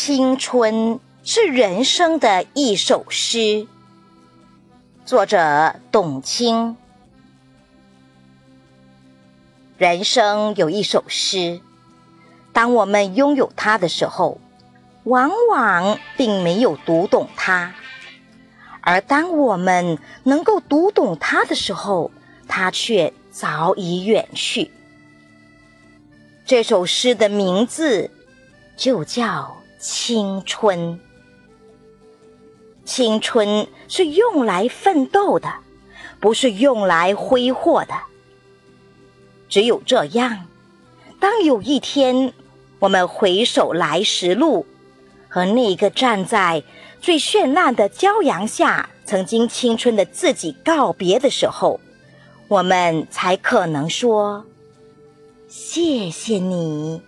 青春是人生的一首诗。作者董卿。人生有一首诗，当我们拥有它的时候，往往并没有读懂它；而当我们能够读懂它的时候，它却早已远去。这首诗的名字就叫青春。青春是用来奋斗的，不是用来挥霍的。只有这样，当有一天我们回首来时路，和那个站在最绚烂的骄阳下、曾经青春的自己告别的时候，我们才可能说：“谢谢你。”